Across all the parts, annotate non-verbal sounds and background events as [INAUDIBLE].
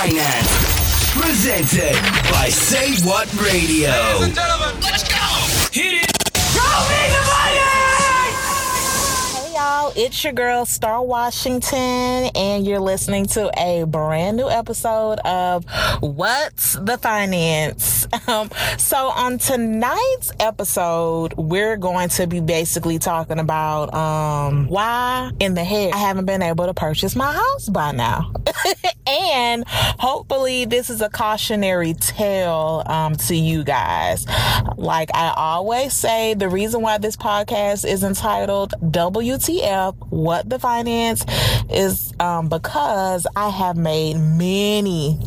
Finance. Presented by Say What Radio. Ladies and gentlemen, let's go! Hit it! Go the money. Hey y'all, it's your girl Starr Washington, and you're listening to a brand new episode of What's the Finance. Um, so, on tonight's episode, we're going to be basically talking about um, why in the heck I haven't been able to purchase my house by now. [LAUGHS] and hopefully, this is a cautionary tale um, to you guys. Like I always say, the reason why this podcast is entitled WTF What the Finance is um, because I have made many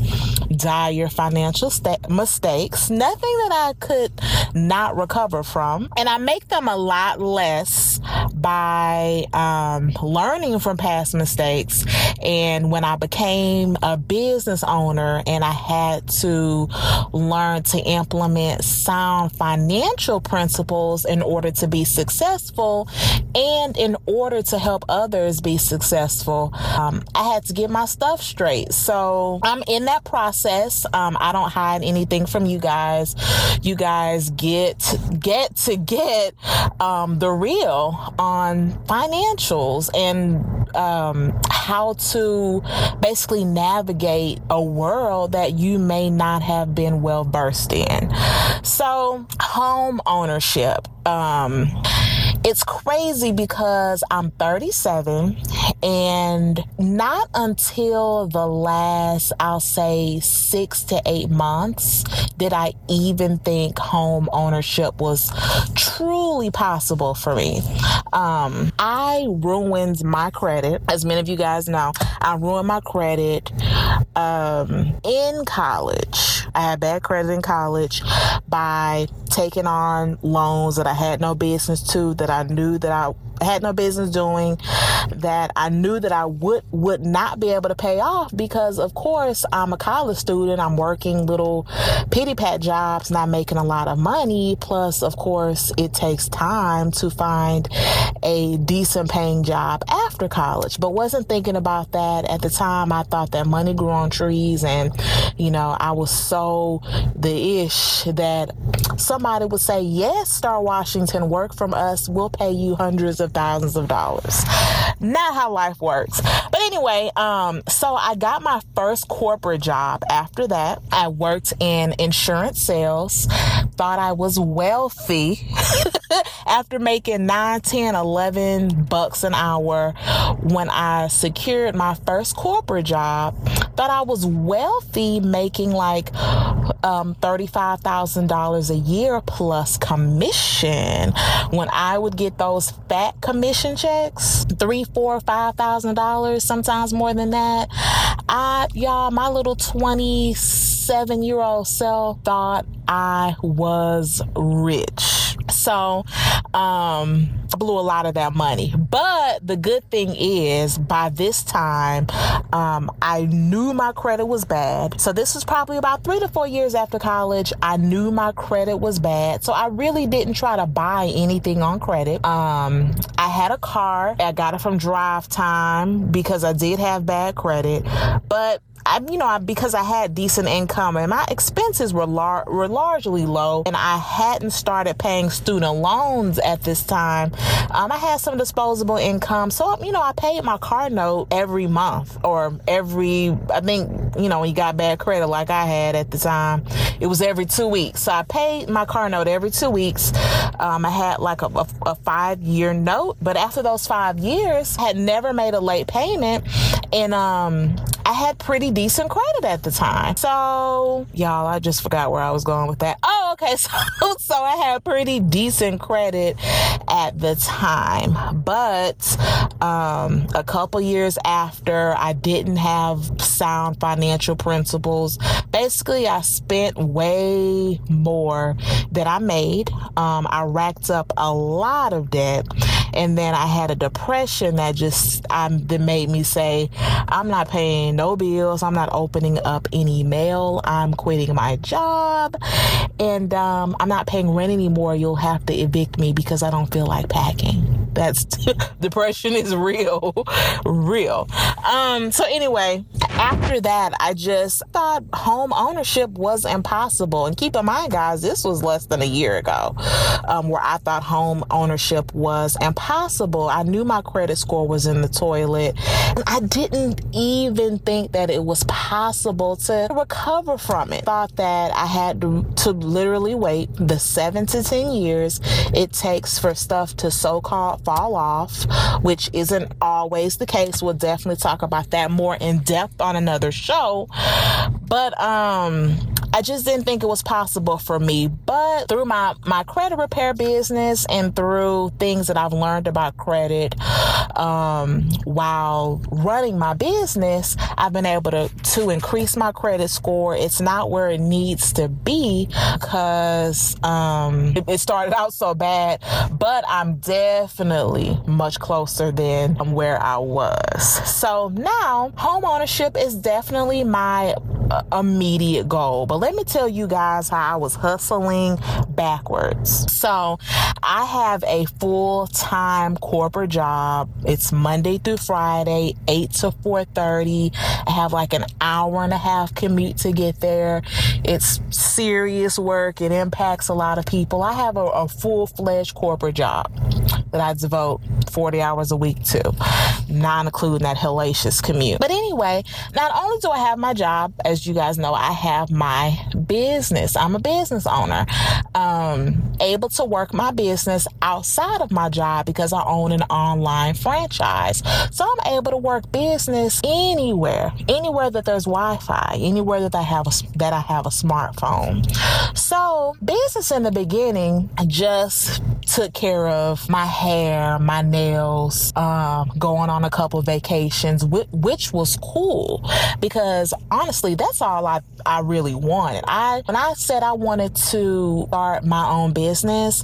dire financial sta- mistakes, nothing that I could not recover from. And I make them a lot less by um, learning from past mistakes. And when I became a business owner and I had to learn to implement sound financial principles in order to be successful and in order to help others be successful, um, I had to get my stuff straight. So I'm in that process. Um, I don't hide anything from you guys. You guys get get to get um, the real on financials and um, how to basically navigate a world that you may not have been well versed in. So, home ownership. Um, it's crazy because I'm 37 and not until the last, I'll say, six to eight months did I even think home ownership was truly possible for me. Um, I ruined my credit, as many of you guys know. I ruined my credit um, in college. I had bad credit in college by taking on loans that I had no business to, that I knew that I had no business doing, that I knew that I would would not be able to pay off because of course I'm a college student, I'm working little pity pat jobs, not making a lot of money, plus of course it takes time to find a decent paying job after college. But wasn't thinking about that at the time. I thought that money grew on trees and you know, I was so the ish that somebody would say, Yes, Starr Washington, work from us, we'll pay you hundreds of thousands of dollars. Not how life works. But anyway, um, so I got my first corporate job after that. I worked in insurance sales, thought I was wealthy [LAUGHS] after making 9, 10, 11 bucks an hour when I secured my first corporate job. Thought I was wealthy making like um, $35,000 a year plus commission. When I would get those fat commission checks, three, four, five thousand dollars, sometimes more than that. I y'all, my little 27 year old self thought I was rich. So um I blew a lot of that money. But the good thing is by this time um I knew my credit was bad. So this was probably about 3 to 4 years after college. I knew my credit was bad. So I really didn't try to buy anything on credit. Um I had a car. I got it from DriveTime because I did have bad credit. But I, you know, I, because I had decent income and my expenses were lar- were largely low, and I hadn't started paying student loans at this time. Um, I had some disposable income, so you know, I paid my car note every month or every. I think you know, when you got bad credit like I had at the time, it was every two weeks. So I paid my car note every two weeks. Um, I had like a, a, a five year note, but after those five years, I had never made a late payment, and um, I had pretty decent credit at the time. So, y'all, I just forgot where I was going with that. Oh, okay. [LAUGHS] So, so I had pretty decent credit at the time. But um, a couple years after, I didn't have sound financial principles. Basically, I spent way more than I made. Um, I racked up a lot of debt. And then I had a depression that just um, that made me say, I'm not paying no bills. I'm not opening up any mail. I'm quitting my job. And um, I'm not paying rent anymore. You'll have to evict me because I don't feel like packing. That's [LAUGHS] depression is real, real. Um, so anyway, after that, I just thought home ownership was impossible. And keep in mind, guys, this was less than a year ago, um, where I thought home ownership was impossible. I knew my credit score was in the toilet, and I didn't even think that it was possible to recover from it. Thought that I had to, to literally wait the seven to 10 years it takes for stuff to so called fall off, which isn't always the case. We'll definitely talk about that more in depth on another show. But, um, I just didn't think it was possible for me. But through my, my credit repair business and through things that I've learned about credit um, while running my business, I've been able to, to increase my credit score. It's not where it needs to be because um, it, it started out so bad, but I'm definitely much closer than where I was. So now home ownership is definitely my uh, immediate goal. But let me tell you guys how I was hustling backwards. So I have a full time corporate job. It's Monday through Friday, 8 to 4:30. I have like an hour and a half commute to get there. It's serious work. It impacts a lot of people. I have a, a full-fledged corporate job that I devote 40 hours a week to, not including that hellacious commute. But anyway, not only do I have my job, as you guys know, I have my business. I'm a business owner, um, able to work my business outside of my job because I own an online franchise. So I'm able to work business anywhere, anywhere that there's Wi-Fi, anywhere that I have a, that I have a smartphone. So business in the beginning I just took care of my hair, my nails, um, going on a couple vacations, which was cool because honestly, that's all I I really wanted. I when I said I wanted to start my own business,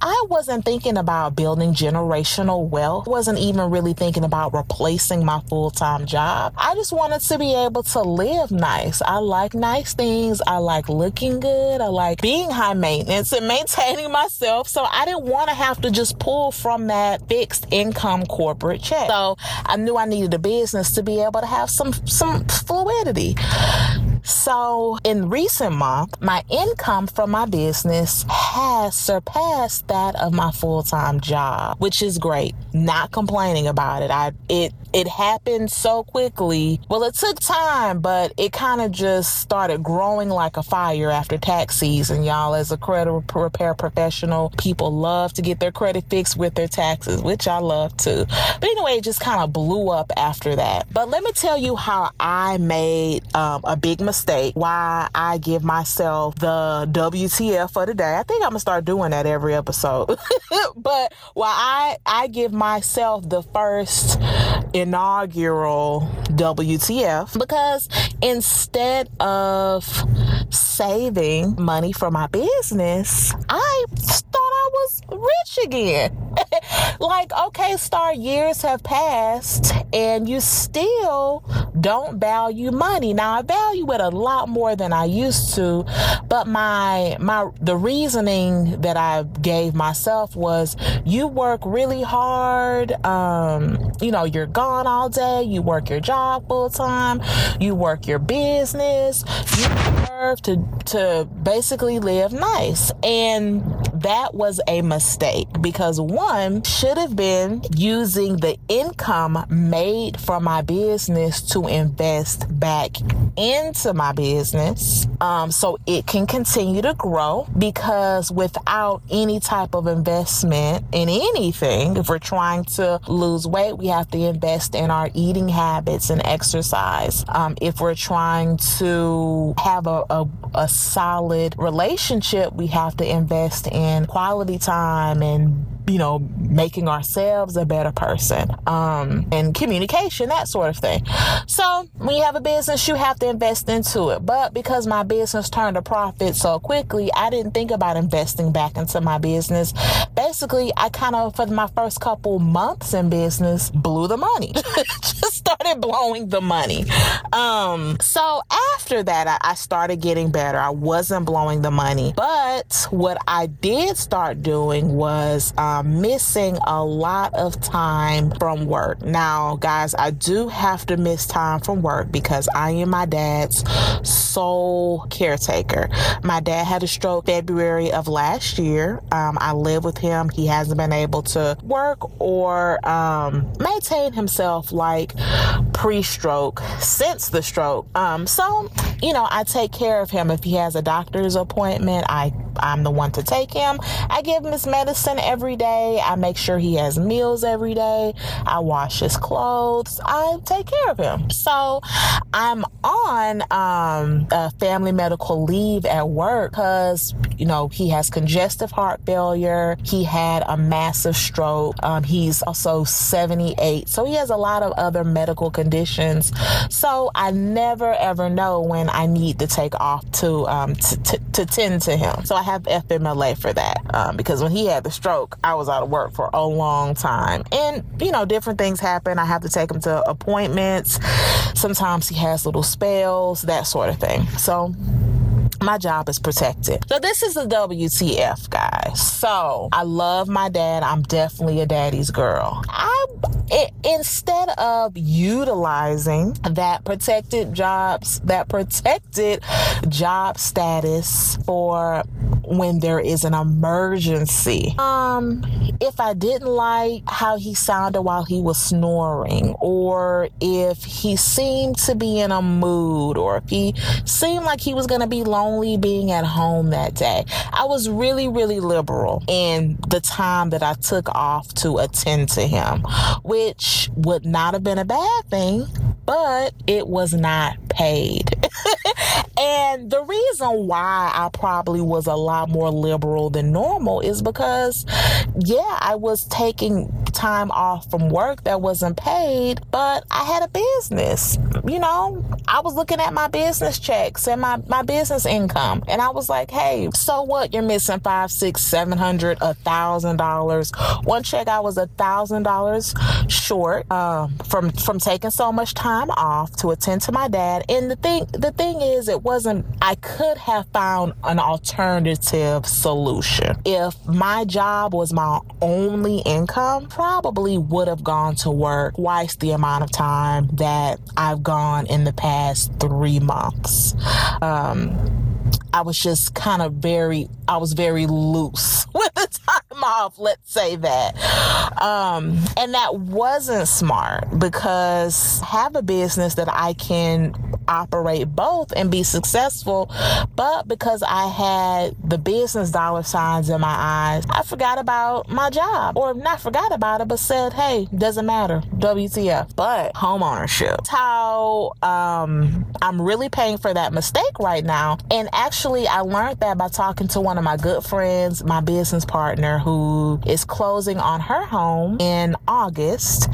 I wasn't thinking about building generational wealth. I wasn't even really thinking about replacing my full-time job. I just wanted to be able to live nice. I like nice things. I like looking good. I like being high maintenance and [LAUGHS] maintaining myself. So I didn't want to have to just pull from that fixed income corporate check. So I knew I needed a business to be able to have some some fluidity. So in recent month, my income from my business has surpassed that of my full-time job, which is great. Not complaining about it. I it it happened so quickly. Well, it took time, but it kind of just started growing like a fire after tax season, y'all. As a credit repair professional, people love to get their credit fixed with their taxes, which I love too. But anyway, it just kind of blew up after that. But let me tell you how I made um, a big mistake, why I give myself the WTF for the day. I think I'm gonna start doing that every episode. [LAUGHS] but why I I give myself the first inaugural WTF because instead of saving money for my business, I I was rich again. [LAUGHS] like, okay, Starr, years have passed and you still don't value money. Now I value it a lot more than I used to, but my my the reasoning that I gave myself was you work really hard, um, you know, you're gone all day, you work your job full time, you work your business, you deserve to to basically live nice. And that was a mistake because one should have been using the income made from my business to invest back into my business um, so it can continue to grow because without any type of investment in anything, if we're trying to lose weight, we have to invest in our eating habits and exercise. Um, if we're trying to have a, a, a solid relationship, we have to invest in quality time and you know, making ourselves a better person, um, and communication, that sort of thing. So when you have a business, you have to invest into it. But because my business turned a profit so quickly, I didn't think about investing back into my business. Basically, I kind of, for my first couple months in business, blew the money. [LAUGHS] Just started blowing the money. Um, so after that, I, I started getting better. I wasn't blowing the money. But what I did start doing was um, missing a lot of time from work. Now, guys, I do have to miss time from work because I am my dad's sole caretaker. My dad had a stroke February of last year. Um, I live with him. He hasn't been able to work or um, maintain himself like pre stroke since the stroke. Um, so, you know, I take care of him. If he has a doctor's appointment, I I'm the one to take him. I give him his medicine every day. I make sure he has meals every day. I wash his clothes. I take care of him. So I'm on um, a family medical leave at work because, you know, he has congestive heart failure. He had a massive stroke. Um, he's also 78. So he has a lot of other medical conditions. So I never ever know when I need to take off to, um, to, to, to tend to him. So I have FMLA for that um, because when he had the stroke, I was out of work for a long time. And, you know, different things happen. I have to take him to appointments. Sometimes he has little spells, that sort of thing. So, my job is protected. So this is the WTF, guys. So I love my dad. I'm definitely a daddy's girl. I it, instead of utilizing that protected jobs, that protected job status for when there is an emergency. Um, if I didn't like how he sounded while he was snoring, or if he seemed to be in a mood, or if he seemed like he was going to be lonely being at home that day, I was really, really liberal in the time that I took off to attend to him, which would not have been a bad thing, but it was not paid. [LAUGHS] and the reason why I probably was a lot more liberal than normal is because, yeah, I was taking time off from work that wasn't paid, but I had a business. You know, I was looking at my business checks and my, my business income, and I was like, hey, so what? You're missing five, six, seven hundred, a thousand dollars. One check, I was a thousand dollars short um, from from taking so much time off to attend to my dad. And the thing, the thing is, it wasn't. I could have found an alternative solution if my job was my only income probably would have gone to work twice the amount of time that I've gone in the past three months. Um, I was just kind of very, I was very loose [LAUGHS] with the time off, let's say that. Um, and that wasn't smart because I have a business that I can operate both and be successful. But because I had the business dollar signs in my eyes, I forgot about my job or not forgot about it, but said, hey, doesn't matter. WTF. But home ownership. How um, I'm really paying for that mistake right now. And actually, I learned that by talking to one of my good friends, my business partner, who is closing on her home in August.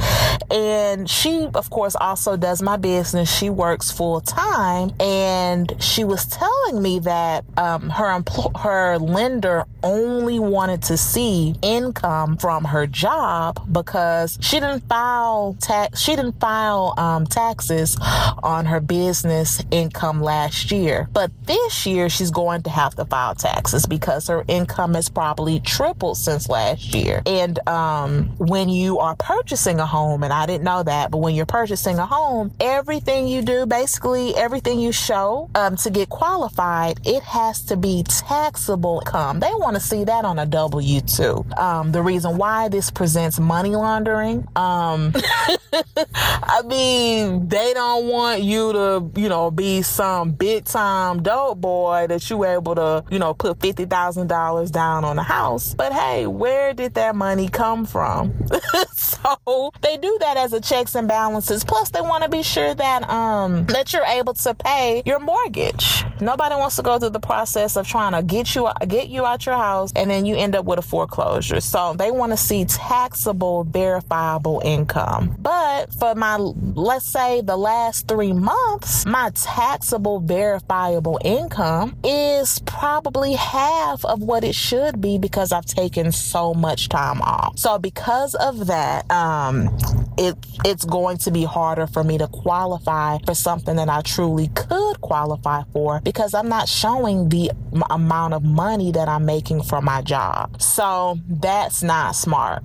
And she, of course, also does my business. She works full time, and she was telling me that um, her empl- her lender only wanted to see income from her job because she didn't file tax. She didn't file um, taxes on her business income last year, but this year she's going to have to file taxes because her income has probably tripled since last year. And um, when you are purchasing a home, and I didn't know that, but when you're purchasing a home, everything you do, basically everything you show um, to get qualified, it has to be taxable income. They want to see that on a W 2. Um, the reason why this presents money laundering, um, [LAUGHS] I mean, they don't want you to, you know, be some big time dope boy that you were able to, you know, put $50,000 down on a house. But hey, where did that money come from? [LAUGHS] so they do that as a checks and balances. Plus, they want to be sure that, um, that you're able to pay your mortgage. Nobody wants to go through the process of trying to get you, get you out your house and then you end up with a foreclosure. So they want to see taxable, verifiable income. But for my, let's say the last three months, my taxable, verifiable income is probably half of what it should be because I've taken so much time off. So because of that, um, it it's going to be harder for me to qualify for something that I truly could qualify for because I'm not showing the amount of money that I'm making from my job. So that's not smart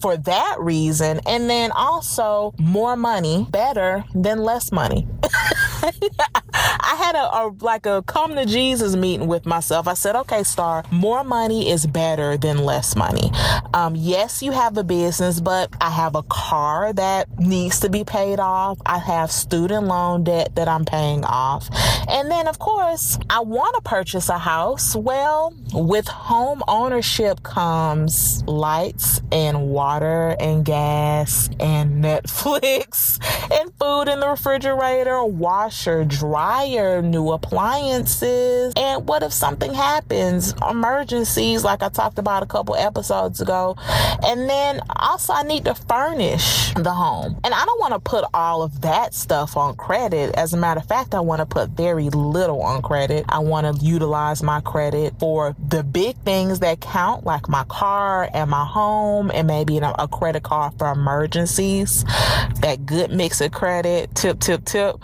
for that reason. And then also more money better than less money. [LAUGHS] I had a, a, like a come to Jesus meeting with myself. I said, okay, Starr, more money is better than less money. Um, yes, you have a business, but I have a car that needs to be paid off. I have student loan debt that I'm paying off. And then, of course, I want to purchase a house. Well, with home ownership comes lights and water and gas and [LAUGHS] Netflix and food in the refrigerator, washer, dryer, new appliances. And what if something happens? Emergencies, like I talked about a couple episodes ago. And then also, I need to furnish the home. And I don't want to put all of that stuff on credit. As a matter of fact, I want to put very little on credit. I want to utilize my credit for the big things that count, like my car and my home, and maybe a credit card for emergencies. That good mix of credit, tip, tip, tip.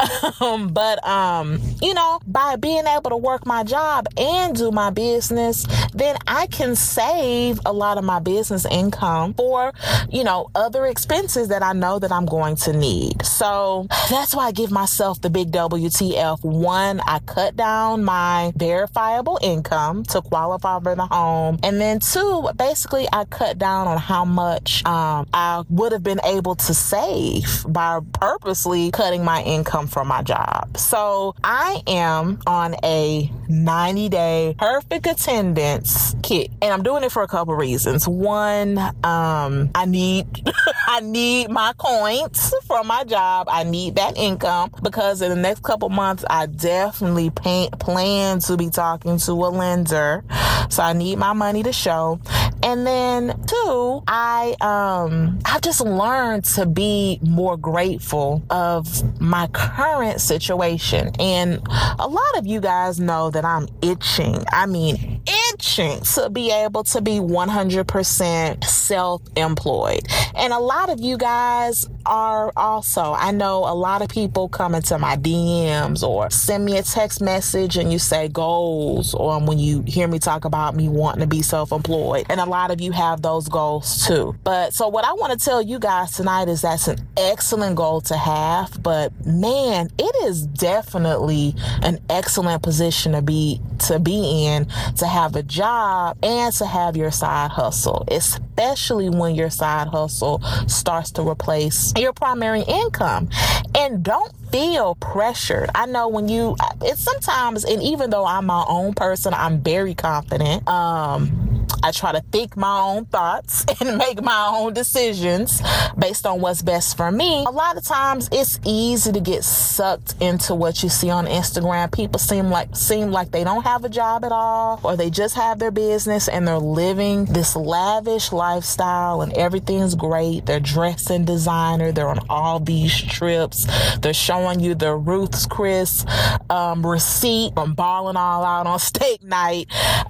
[LAUGHS] um, but, um, you know, by being able to work my job and do my business, then I can save a lot of my business income for, you know, other expenses that I know that I'm going to need. So that's why I give myself the big WTF. One, I cut down my verifiable income to qualify for the home. And then two, basically I cut down on how much um, I would have been able to save by purposely cutting my income from my job. So I am on a 90 day perfect attendance kit and I'm doing it for a couple reasons. One, um, I need, [LAUGHS] I need my coins from my job. I need that income because in the next couple months, I definitely plan to be talking to a lender. So I need my money to show. And then two, I um I've just learned to be more grateful of my current situation. And a lot of you guys know that I'm itching. I mean itching to be able to be 100% self-employed. And a lot of you guys are also. I know a lot of people come into my DMs or send me a text message and you say goals or when you hear me talk about me wanting to be self-employed. And a lot of you have those goals too. But so what I want to tell you guys tonight is that's an excellent goal to have, but man, it is definitely an excellent position to be to be in to have a job and to have your side hustle, especially when your side hustle starts to replace your primary income. And don't feel pressured. I know when you, it's sometimes, and even though I'm my own person, I'm very confident. Um, I try to think my own thoughts [LAUGHS] and make my own decisions based on what's best for me. A lot of times it's easy to get sucked into what you see on Instagram. People seem like seem like they don't have a job at all or they just have their business and they're living this lavish lifestyle and everything's great. They're dressed in designer, they're on all these trips. They're showing you their Ruth's Chris um, receipt from balling all out on [LAUGHS] steak night.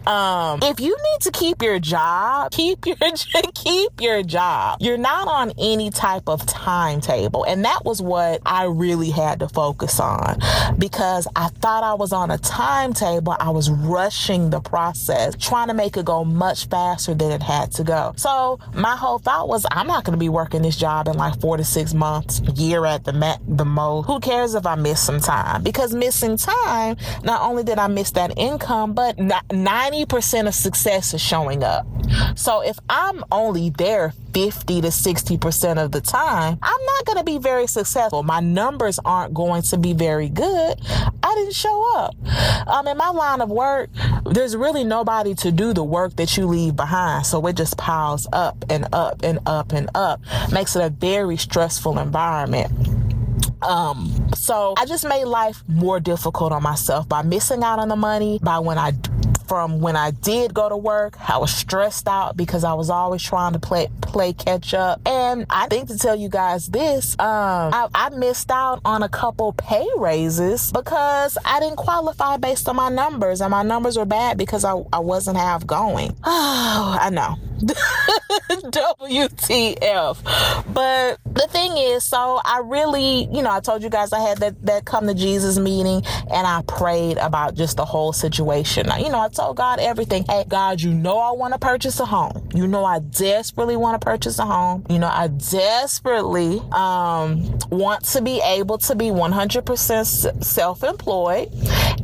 Um, if you need to keep your job, keep your [LAUGHS] keep your job. You're not on any type of timetable. And that was what I really had to focus on because I thought I was on a timetable. I was rushing the process, trying to make it go much faster than it had to go. So my whole thought was I'm not going to be working this job in like 4 to 6 months, year at the met, the most. Who cares if I miss some time? Because missing time, not only did I miss that income, but 90% of success is showing showing up. So if I'm only there 50 to 60% of the time, I'm not going to be very successful. My numbers aren't going to be very good. I didn't show up. Um, in my line of work, there's really nobody to do the work that you leave behind. So it just piles up and up and up and up. Makes it a very stressful environment. Um, so I just made life more difficult on myself by missing out on the money, by when I from when I did go to work. I was stressed out because I was always trying to play play catch up. And I think to tell you guys this, um, I, I missed out on a couple pay raises because I didn't qualify based on my numbers, and my numbers were bad because I, I wasn't half going. Oh, [SIGHS] I know [LAUGHS] WTF. But the thing is, so I really, you know, I told you guys I had that, that come to Jesus meeting and I prayed about just the whole situation. You know, I told God everything. Hey, God, you know I want to purchase a home. You know I desperately want to purchase a home. You know, I desperately um, want to be able to be 100% self-employed.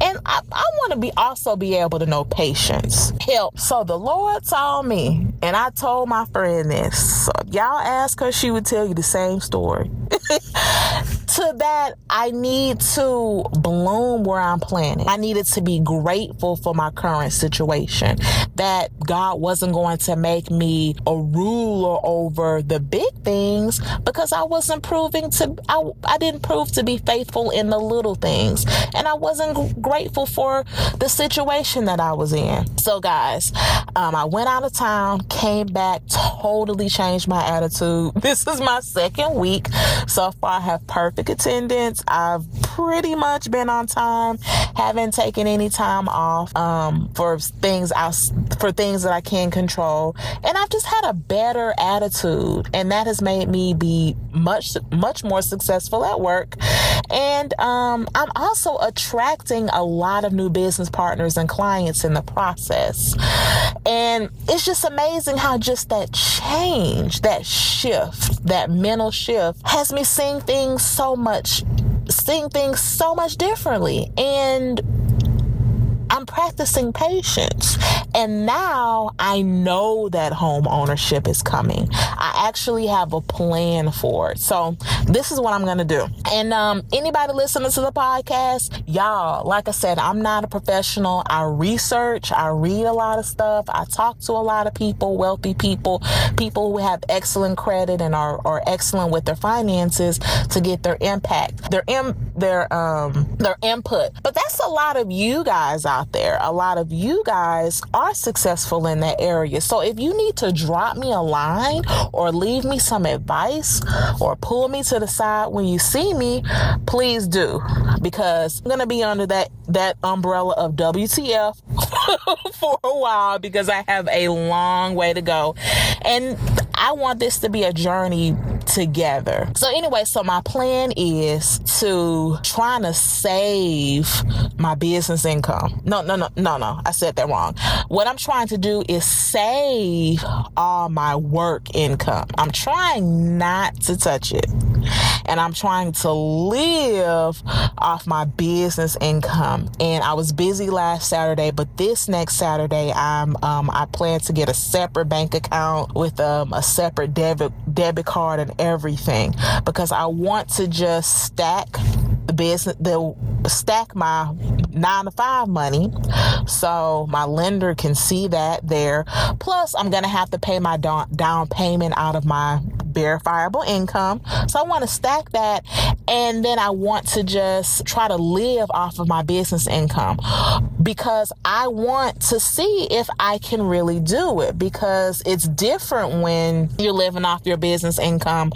And I, I want to be also be able to know patience. Help. So the Lord told me, and I told my friend this. So y'all ask her, she would tell you the same story. [LAUGHS] to that, I need to bloom where I'm planted. I needed to be grateful for my current situation. That God wasn't going to make me a ruler over the big things because I wasn't proving to, I, I didn't prove to be faithful in the little things. And I wasn't grateful for the situation that I was in. So, guys, um, I went out of town, came back, totally changed my attitude. [LAUGHS] This is my second week. So far, I have perfect attendance. I've pretty much been on time, haven't taken any time off um, for things I, for things that I can control, and I've just had a better attitude, and that has made me be much much more successful at work. And um, I'm also attracting a lot of new business partners and clients in the process. And it's just amazing how just that change, that shift, that mental shift has me seeing things so much, seeing things so much differently. And I'm practicing patience. And now I know that home ownership is coming. I actually have a plan for it. So this is what I'm going to do. And um, anybody listening to the podcast, y'all, like I said, I'm not a professional. I research, I read a lot of stuff, I talk to a lot of people, wealthy people, people who have excellent credit and are, are excellent with their finances to get their impact, their, Im- their, um, their input. But that's a lot of you guys out out there. A lot of you guys are successful in that area. So if you need to drop me a line or leave me some advice or pull me to the side when you see me, please do because I'm going to be under that that umbrella of WTF [LAUGHS] for a while because I have a long way to go. And I want this to be a journey together. So anyway, so my plan is to try to save my business income. No, no, no, no, no. I said that wrong. What I'm trying to do is save all my work income. I'm trying not to touch it. And I'm trying to live off my business income. And I was busy last Saturday, but this next Saturday, I'm um, I plan to get a separate bank account with um, a separate debit debit card and everything because I want to just stack the business, the stack my nine to five money, so my lender can see that there. Plus, I'm gonna have to pay my down payment out of my verifiable income. So I want to stack that and then I want to just try to live off of my business income because I want to see if I can really do it because it's different when you're living off your business income,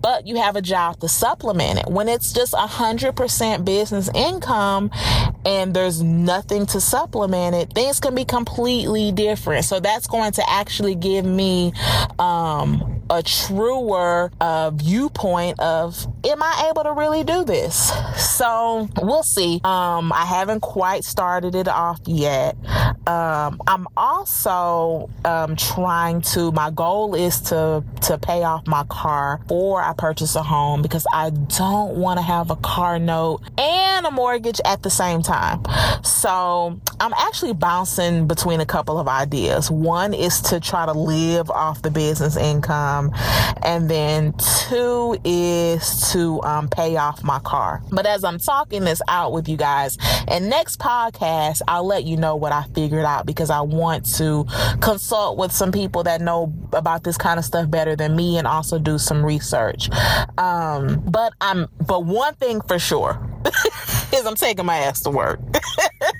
but you have a job to supplement it. When it's just 100% business income and there's nothing to supplement it, things can be completely different. So that's going to actually give me um, a truer uh, viewpoint of am I able to really do this? So we'll see. Um, I haven't quite started it off yet. Um, I'm also um, trying to. My goal is to to pay off my car before I purchase a home because I don't want to have a car note and a mortgage at the same time. So I'm actually bouncing between a couple of ideas. One is to try to live off the business income, and then two is to um, pay off my car. But as I'm talking this out with you guys, and next podcast, I'll let you know what I figured out because I want to consult with some people that know about this kind of stuff better than me and also do some research. Um, but I'm, but one thing for sure [LAUGHS] is I'm taking my ass to work. [LAUGHS]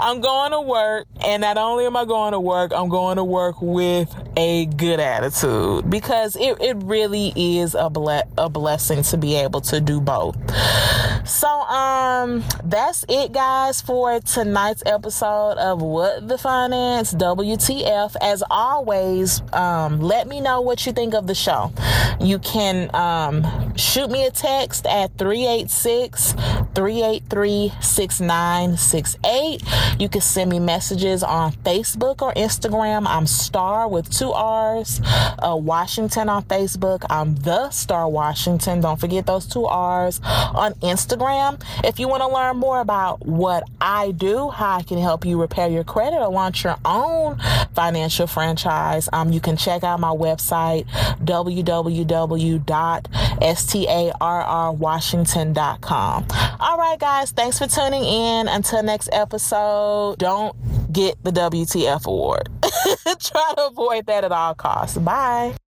I'm going to work, and not only am I going to work, I'm going to work with a good attitude because it, it really is a ble- a blessing to be able to do both. So um that's it guys for tonight's episode of What the Finance WTF. As always, um let me know what you think of the show. You can um shoot me a text at 386 383 6968. You can send me messages on Facebook or Instagram. I'm Starr with two R's. Uh, Washington on Facebook. I'm the Starr Washington. Don't forget those two R's on Instagram. If you want to learn more about what I do, how I can help you repair your credit or launch your own financial franchise, um, you can check out my website www.starrwashington.com. All right, guys, thanks for tuning in. Until next episode, don't get the WTF award. [LAUGHS] Try to avoid that at all costs. Bye.